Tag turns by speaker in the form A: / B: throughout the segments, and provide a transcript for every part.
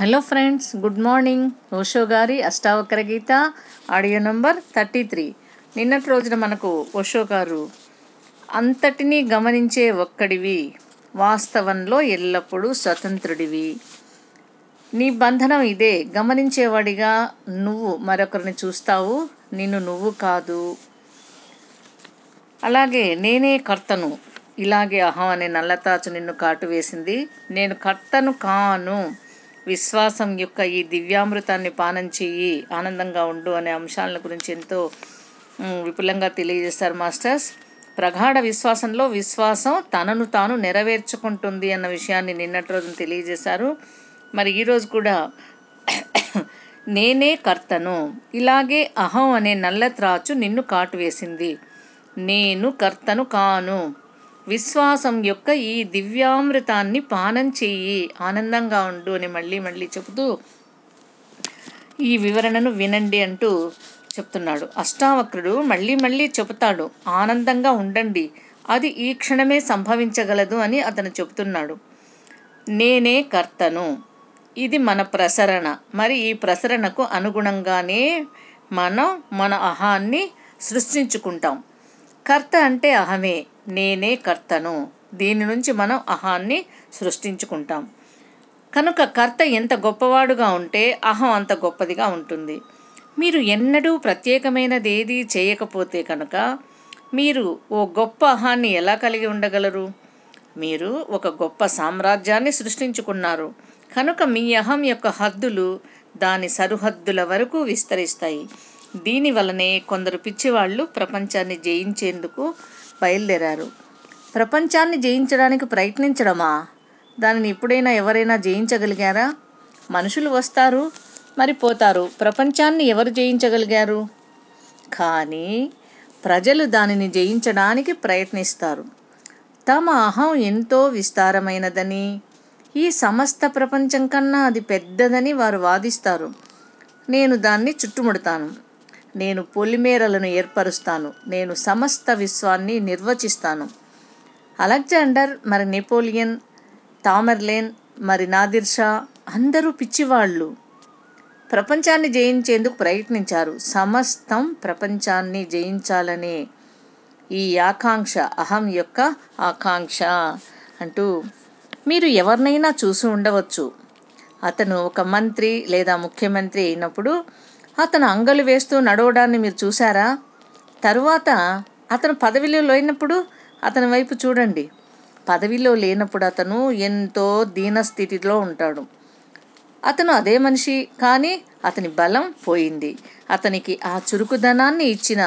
A: Hello friends good morning. Osho గారి Ashtavakra Gita audio number thirty three. నిన్నటి రోజున మనకు ఓషో గారు అంతటినీ గమనించే ఒక్కడివి వాస్తవంలో ఎల్లప్పుడూ స్వతంత్రుడివి. నీ బంధనం ఇదే గమనించేవాడిగా నువ్వు మరొకరిని చూస్తావు నిన్ను నువ్వు కాదు. అలాగే నేనే కర్తను ఇలాగే అహం అనే నల్లతాచు నిన్ను కాటు వేసింది. నేను కర్తను కాను. విశ్వాసం యొక్క ఈ దివ్యామృతాన్ని పానం చెయ్యి ఆనందంగా ఉండు అనే అంశాలను గురించి ఎంతో విపులంగా తెలియజేస్తారు మాస్టర్స్. ప్రగాఢ విశ్వాసంలో విశ్వాసం తనను తాను నెరవేర్చుకుంటుంది అన్న విషయాన్ని నిన్నటి రోజున తెలియజేశారు. మరి ఈరోజు కూడా నేనే కర్తను ఇలాగే అహం అనే నల్ల త్రాచు నిన్ను కాటు వేసింది. నేను కర్తను కాను. విశ్వాసం యొక్క ఈ దివ్యామృతాన్ని పానం చెయ్యి. ఆనందంగా ఉండు అని మళ్ళీ మళ్ళీ చెబుతూ ఈ వివరణను వినండి అంటూ చెప్తున్నాడు. అష్టావక్రుడు మళ్ళీ మళ్ళీ చెబుతాడు ఆనందంగా ఉండండి. అది ఈ క్షణమే సంభవించగలదు అని అతను చెబుతున్నాడు. నేనే కర్తను. ఇది మన ప్రసరణ. మరి ఈ ప్రసరణకు అనుగుణంగానే మనం మన అహాన్ని సృష్టించుకుంటాం. కర్త అంటే అహమే నేనే కర్తను. దీని నుంచి మనం అహాన్ని సృష్టించుకుంటాం. కనుక కర్త ఎంత గొప్పవాడుగా ఉంటే అహం అంత గొప్పదిగా ఉంటుంది. మీరు ఎన్నడూ ప్రత్యేకమైనదేది చేయకపోతే కనుక మీరు ఓ గొప్ప అహాన్ని ఎలా కలిగి ఉండగలరు? మీరు ఒక గొప్ప సామ్రాజ్యాన్ని సృష్టించుకున్నారు. కనుక మీ అహం యొక్క హద్దులు దాని సరిహద్దుల వరకు విస్తరిస్తాయి. దీని వలనే కొందరు పిచ్చివాళ్ళు ప్రపంచాన్ని జయించేందుకు బయలుదేరారు. ప్రపంచాన్ని జయించడానికి ప్రయత్నించడమా? దానిని ఎప్పుడైనా ఎవరైనా జయించగలిగారా? మనుషులు వస్తారు మరి పోతారు. ప్రపంచాన్ని ఎవరు జయించగలిగారు? కానీ ప్రజలు దానిని జయించడానికి ప్రయత్నిస్తారు. తమ అహం ఎంతో విస్తారమైనదని ఈ సమస్త ప్రపంచం కన్నా అది పెద్దదని వారు వాదిస్తారు. నేను దాన్ని చుట్టుముడతాను. నేను పొలిమేరలను ఏర్పరుస్తాను. నేను సమస్త విశ్వాన్ని నిర్వచిస్తాను. అలెగ్జాండర్ మరి నెపోలియన్ తామర్లేన్ మరి నాదిర్ షా అందరూ పిచ్చివాళ్ళు. ప్రపంచాన్ని జయించేందుకు ప్రయత్నించారు. సమస్తం ప్రపంచాన్ని జయించాలనే ఈ ఆకాంక్ష అహం యొక్క ఆకాంక్ష అంటూ మీరు ఎవరినైనా చూసి ఉండవచ్చు. అతను ఒక మంత్రి లేదా ముఖ్యమంత్రి అయినప్పుడు అతను అంగలు వేస్తూ నడవడాన్ని మీరు చూసారా తరువాత అతను పదవిలో లేనప్పుడు అతని వైపు చూడండి. పదవిలో లేనప్పుడు అతను ఎంతో దీనస్థితిలో ఉంటాడు. అతను అదే మనిషి కానీ అతని బలం పోయింది. అతనికి ఆ చురుకుదనాన్ని ఇచ్చిన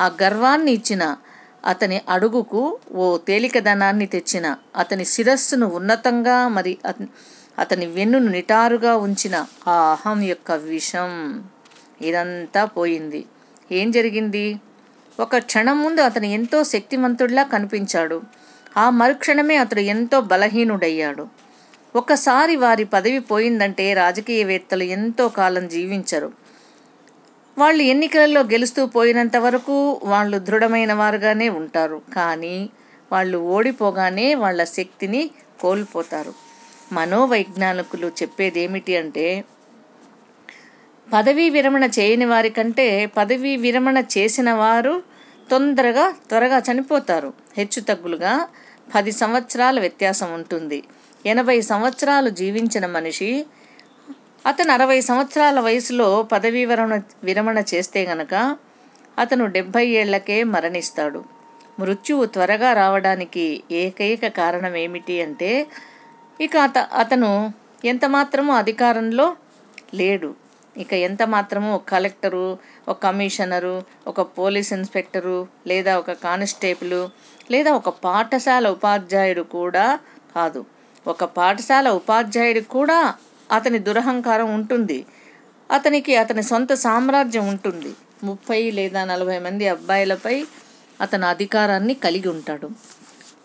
A: ఆ గర్వాన్ని ఇచ్చిన అతని అడుగుకు ఓ తేలికదనాన్ని తెచ్చిన అతని శిరస్సును ఉన్నతంగా మరి అతని వెన్నును నిటారుగా ఉంచిన ఆ అహం యొక్క విషం. ఇదంతా పోయింది. ఏం జరిగింది? ఒక క్షణం ముందు అతను ఎంతో శక్తివంతుడిలా కనిపించాడు. ఆ మరుక్షణమే అతడు ఎంతో బలహీనుడయ్యాడు. ఒకసారి వారి పదవి పోయిందంటే రాజకీయవేత్తలు ఎంతో కాలం జీవించరు. వాళ్ళు ఎన్నికలలో గెలుస్తూ పోయినంత వరకు వాళ్ళు దృఢమైన వారుగానే ఉంటారు. కానీ వాళ్ళు ఓడిపోగానే వాళ్ళ శక్తిని కోల్పోతారు. మనోవైజ్ఞానికులు చెప్పేదేమిటి అంటే పదవీ విరమణ చేయని వారి కంటే పదవీ విరమణ చేసిన వారు తొందరగా త్వరగా చనిపోతారు. హెచ్చు తగ్గులుగా పది సంవత్సరాల వ్యత్యాసం ఉంటుంది. ఎనభై సంవత్సరాలు జీవించిన మనిషి అతను అరవై సంవత్సరాల వయసులో పదవీ విరమణ విరమణ చేస్తే గనక అతను డెబ్భై ఏళ్ళకే మరణిస్తాడు. మృత్యువు త్వరగా రావడానికి ఏకైక కారణం ఏమిటి అంటే ఇక అత అతను ఎంత మాత్రమూ అధికారంలో లేడు. ఇక ఎంత మాత్రము ఒక కలెక్టరు ఒక కమిషనరు ఒక పోలీస్ ఇన్స్పెక్టరు లేదా ఒక కానిస్టేబుల్ లేదా ఒక పాఠశాల ఉపాధ్యాయుడు కూడా కాదు. ఒక పాఠశాల ఉపాధ్యాయుడు కూడా అతని దురహంకారం ఉంటుంది. అతనికి అతని సొంత సామ్రాజ్యం ఉంటుంది. ముప్పై లేదా నలభై మంది అబ్బాయిలపై అతను అధికారాన్ని కలిగి ఉంటాడు.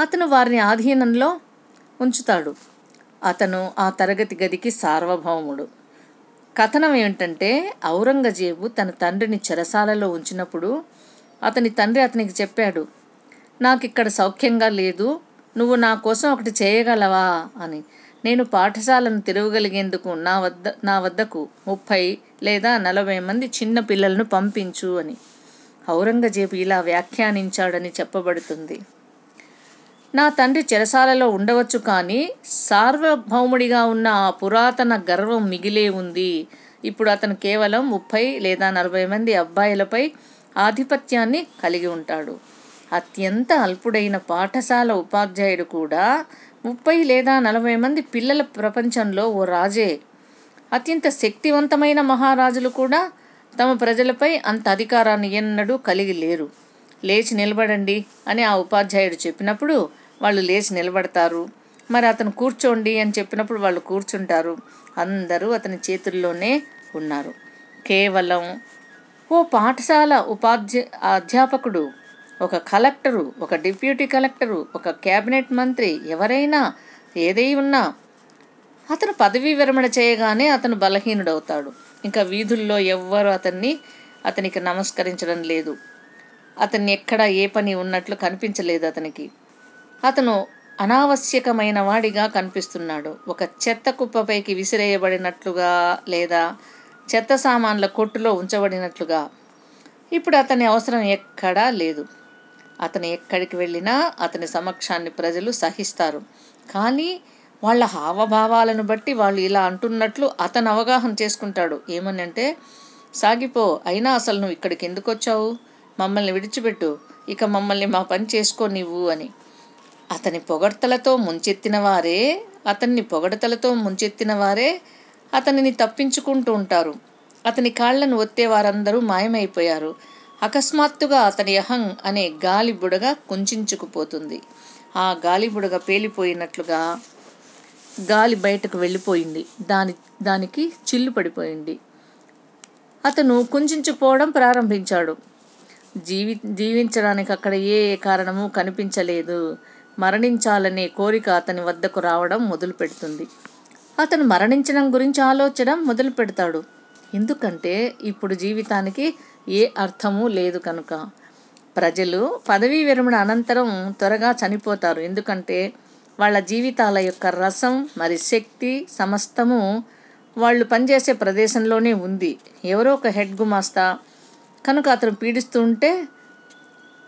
A: అతను వారిని ఆధీనంలో ఉంచుతాడు. అతను ఆ తరగతి గదికి సార్వభౌముడు. కథనం ఏమిటంటే ఔరంగజేబు తన తండ్రిని చెరసాలలో ఉంచినప్పుడు అతని తండ్రి అతనికి చెప్పాడు నాకు ఇక్కడ సౌఖ్యంగా లేదు నువ్వు నా కోసం ఒకటి చేయగలవా అని. నేను పాఠశాలను తిరగగలిగేందుకు నా వద్ద నా వద్దకు ముప్పై లేదా నలభై మంది చిన్న పిల్లలను పంపించు అని. ఔరంగజేబు ఇలా వ్యాఖ్యానించాడని చెప్పబడుతుంది. నా తండ్రి చెరసాలలో ఉండవచ్చు కానీ సార్వభౌముడిగా ఉన్న ఆ పురాతన గర్వం మిగిలే ఉంది. ఇప్పుడు అతను కేవలం ముప్పై లేదా నలభై మంది అబ్బాయిలపై ఆధిపత్యాన్ని కలిగి ఉంటాడు. అత్యంత అల్పుడైన పాఠశాల ఉపాధ్యాయుడు కూడా ముప్పై లేదా నలభై మంది పిల్లల ప్రపంచంలో ఓ రాజే. అత్యంత శక్తివంతమైన మహారాజులు కూడా తమ ప్రజలపై అంత అధికారాన్ని ఎన్నడూ కలిగి లేరు. లేచి నిలబడండి అని ఆ ఉపాధ్యాయుడు చెప్పినప్పుడు వాళ్ళు లేచి నిలబడతారు. మరి అతను కూర్చోండి అని చెప్పినప్పుడు వాళ్ళు కూర్చుంటారు. అందరూ అతని చేతుల్లోనే ఉన్నారు. కేవలం ఓ పాఠశాల ఉపాధ్య అధ్యాపకుడు ఒక కలెక్టరు ఒక డిప్యూటీ కలెక్టరు ఒక క్యాబినెట్ మంత్రి ఎవరైనా ఏదై ఉన్నా అతను పదవీ విరమణ చేయగానే అతను బలహీనుడవుతాడు. ఇంకా వీధుల్లో ఎవ్వరు అతన్ని అతనికి నమస్కరించడం లేదు. అతన్ని ఎక్కడ ఏ పని ఉన్నట్లు కనిపించలేదు అతనికి. అతను అనావశ్యకమైన వాడిగా కనిపిస్తున్నాడు. ఒక చెత్త కుప్పపైకి విసిరేయబడినట్లుగా లేదా చెత్త సామాన్ల కొట్టులో ఉంచబడినట్లుగా. ఇప్పుడు అతని అవసరం ఎక్కడా లేదు. అతను ఎక్కడికి వెళ్ళినా అతని సమక్షాన్ని ప్రజలు సహిస్తారు. కానీ వాళ్ళ హావభావాలను బట్టి వాళ్ళు ఇలా అంటున్నట్లు అతను అవగాహన చేసుకుంటాడు. ఏమని అంటే సాగిపో అయినా అసలు నువ్వు ఇక్కడికి ఎందుకు వచ్చావు మమ్మల్ని విడిచిపెట్టు. ఇక మమ్మల్ని మా పని చేసుకో నీవు అని. అతని పొగడ్తలతో ముంచెత్తిన వారే అతన్ని పొగడతలతో ముంచెత్తిన వారే అతనిని తప్పించుకుంటూ ఉంటారు. అతని కాళ్ళను ఒత్తే వారందరూ మాయమైపోయారు. అకస్మాత్తుగా అతని అహం అనే గాలి బుడగ కుంచుకుపోతుంది ఆ గాలి బుడగ పేలిపోయినట్లుగా గాలి బయటకు వెళ్ళిపోయింది. దాని దానికి చిల్లు పడిపోయింది. అతను కుంచుకుపోవడం ప్రారంభించాడు. జీవి జీవించడానికి అక్కడ ఏ కారణము కనిపించలేదు. మరణించాలనే కోరిక అతని వద్దకు రావడం మొదలు పెడుతుంది అతను మరణించడం గురించి ఆలోచన మొదలు పెడతాడు ఎందుకంటే ఇప్పుడు జీవితానికి ఏ అర్థము లేదు కనుక. ప్రజలు పదవీ విరమణ అనంతరం త్వరగా చనిపోతారు. ఎందుకంటే వాళ్ళ జీవితాల యొక్క రసం మరి శక్తి సమస్తము వాళ్ళు పనిచేసే ప్రదేశంలోనే ఉంది. ఎవరో ఒక హెడ్ గుమాస్తా కనుక అతను పీడిస్తూ ఉంటే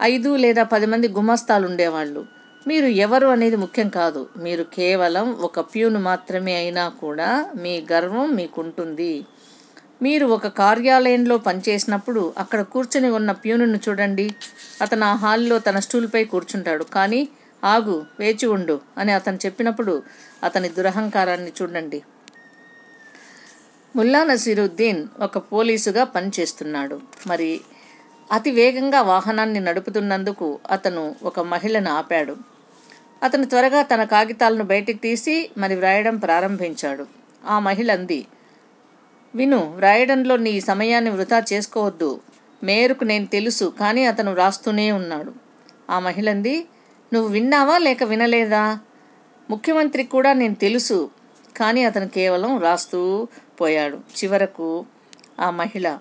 A: ఐదు లేదా పది మంది గుమాస్తాలు ఉండేవాళ్ళు. మీరు ఎవరు అనేది ముఖ్యం కాదు. మీరు కేవలం ఒక ప్యూను మాత్రమే అయినా కూడా మీ గర్వం మీకుంటుంది. మీరు ఒక కార్యాలయంలో పనిచేసినప్పుడు అక్కడ కూర్చొని ఉన్న ప్యూనును చూడండి. అతను ఆ హాల్లో తన స్టూల్పై కూర్చుంటాడు. కానీ ఆగు వేచి ఉండు అని అతను చెప్పినప్పుడు అతని దురహంకారాన్ని చూడండి. ముల్లా నసీరుద్దీన్ ఒక పోలీసుగా పనిచేస్తున్నాడు. మరి అతి వేగంగా వాహనాన్ని నడుపుతున్నందుకు అతను ఒక మహిళను ఆపాడు. అతను త్వరగా తన కాగితాలను బయటికి తీసి మరి వ్రాయడం ప్రారంభించాడు. ఆ మహిళ అంది విను వ్రాయడంలో నీ సమయాన్ని వృధా చేసుకోవద్దు. మేరకు నేను తెలుసు కానీ అతను వ్రాస్తూనే ఉన్నాడు. ఆ మహిళ అంది నువ్వు విన్నావా లేక వినలేదా? ముఖ్యమంత్రికి కూడా నేను తెలుసు కానీ అతను కేవలం రాస్తూ పోయాడు. చివరకు ఆ మహిళ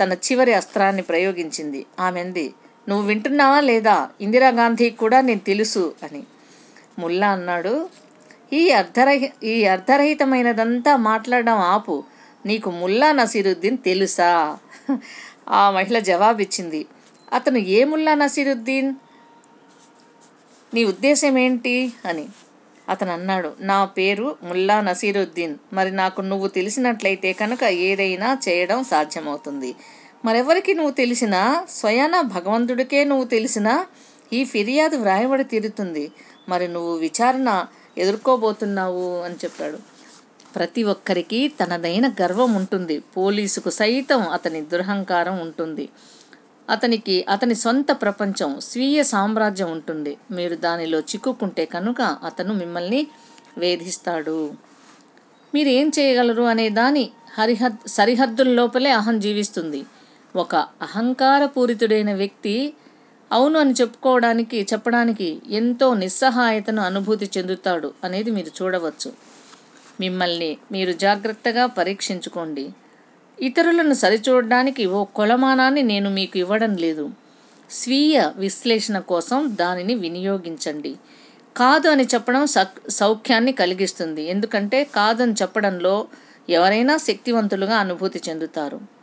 A: తన చివరి అస్త్రాన్ని ప్రయోగించింది. ఆమెంది నువ్వు వింటున్నావా లేదా? ఇందిరాగాంధీ కూడా నేను తెలుసు అని. ముల్లా అన్నాడు ఈ అర్ధరహి ఈ అర్ధరహితమైనదంతా మాట్లాడడం ఆపు. నీకు ముల్లా నసీరుద్దీన్ తెలుసా? ఆ మహిళ జవాబిచ్చింది అతను ఏ ముల్లా నసీరుద్దీన్? నీ ఉద్దేశం ఏంటి అని. అతను అన్నాడు నా పేరు ముల్లా నసీరుద్దీన్. మరి నాకు నువ్వు తెలిసినట్లయితే కనుక ఏదైనా చేయడం సాధ్యమవుతుంది. మరెవరికి నువ్వు తెలిసినా స్వయాన భగవంతుడికే నువ్వు తెలిసినా ఈ ఫిర్యాదు వ్రాయబడి తీరుతుంది. మరి నువ్వు విచారణ ఎదుర్కోబోతున్నావు అని చెప్పాడు. ప్రతి ఒక్కరికి తనదైన గర్వం ఉంటుంది. పోలీసుకు సైతం అతని దురహంకారం ఉంటుంది. అతనికి అతని సొంత ప్రపంచం స్వీయ సామ్రాజ్యం ఉంటుంది. మీరు దానిలో చిక్కుకుంటే కనుక అతను మిమ్మల్ని వేధిస్తాడు. మీరు ఏం చేయగలరు అనే దాని హరిహద్ సరిహద్దుల లోపలే అహం జీవిస్తుంది. ఒక అహంకారపూరితుడైన వ్యక్తి అవును అని చెప్పుకోవడానికి చెప్పడానికి ఎంతో నిస్సహాయతను అనుభూతి చెందుతాడు అనేది మీరు చూడవచ్చు. మిమ్మల్ని మీరు జాగ్రత్తగా పరీక్షించుకోండి. ఇతరులను సరిచూడడానికి ఓ కొలమానాన్ని నేను మీకు ఇవ్వడం లేదు. స్వీయ విశ్లేషణ కోసం దానిని వినియోగించండి. కాదు అని చెప్పడం సక్ సౌఖ్యాన్ని కలిగిస్తుంది. ఎందుకంటే కాదని చెప్పడంలో ఎవరైనా శక్తివంతులుగా అనుభూతి చెందుతారు.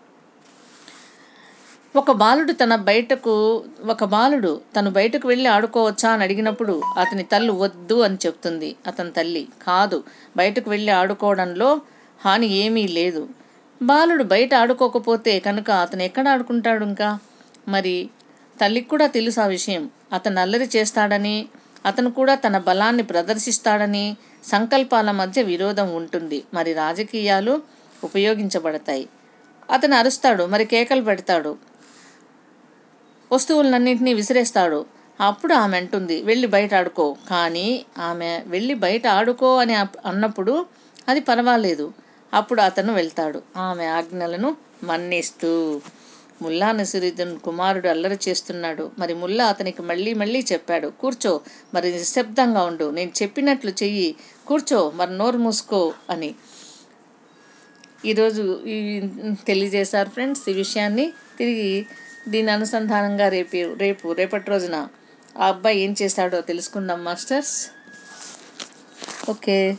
A: ఒక బాలుడు తన బయటకు ఒక బాలుడు తను బయటకు వెళ్ళి ఆడుకోవచ్చా అని అడిగినప్పుడు అతని తల్లి వద్దు అని చెప్తుంది. అతని తల్లి కాదు బయటకు వెళ్ళి ఆడుకోవడంలో హాని ఏమీ లేదు. బాలుడు బయట ఆడుకోకపోతే కనుక అతను ఎక్కడ ఆడుకుంటాడు ఇంకా? మరి తల్లికి కూడా తెలుసు ఆ విషయం. అతను అల్లరి చేస్తాడని అతను కూడా తన బలాన్ని ప్రదర్శిస్తాడని సంకల్పాల మధ్య విరోధం ఉంటుంది. మరి రాజకీయాలు ఉపయోగించబడతాయి. అతను అరుస్తాడు మరి కేకలు పెడతాడు. వస్తువులన్నింటినీ విసిరేస్తాడు. అప్పుడు ఆమె అంటుంది వెళ్ళి బయట ఆడుకో. కానీ ఆమె వెళ్ళి బయట ఆడుకో అని అన్నప్పుడు అది పర్వాలేదు. అప్పుడు అతను వెళ్తాడు. ఆమె ఆజ్ఞలను మన్నిస్తూ ముల్లా నసిరుద్దీన్ కుమారుడు అల్లరి చేస్తున్నాడు. మరి ముల్లా అతనికి మళ్ళీ మళ్ళీ చెప్పాడు కూర్చో మరి నిశ్శబ్దంగా ఉండు. నేను చెప్పినట్లు చెయ్యి. కూర్చో మరి నోరు మూసుకో అని. ఈరోజు ఈ తెలియజేశారు ఫ్రెండ్స్ ఈ విషయాన్ని. తిరిగి దీని అనుసంధానంగా రేపు రేపు రేపటి రోజున ఆ అబ్బాయి ఏం చేశాడో తెలుసుకుందాం మాస్టర్స్. ఓకే.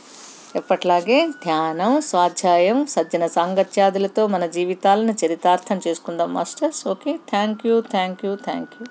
A: ఎప్పట్లాగే ధ్యానం స్వాధ్యాయం సజ్జన సాంగత్యాదులతో మన జీవితాలను చరితార్థం చేసుకుందాం masters. Okay. Thank you thank you thank you.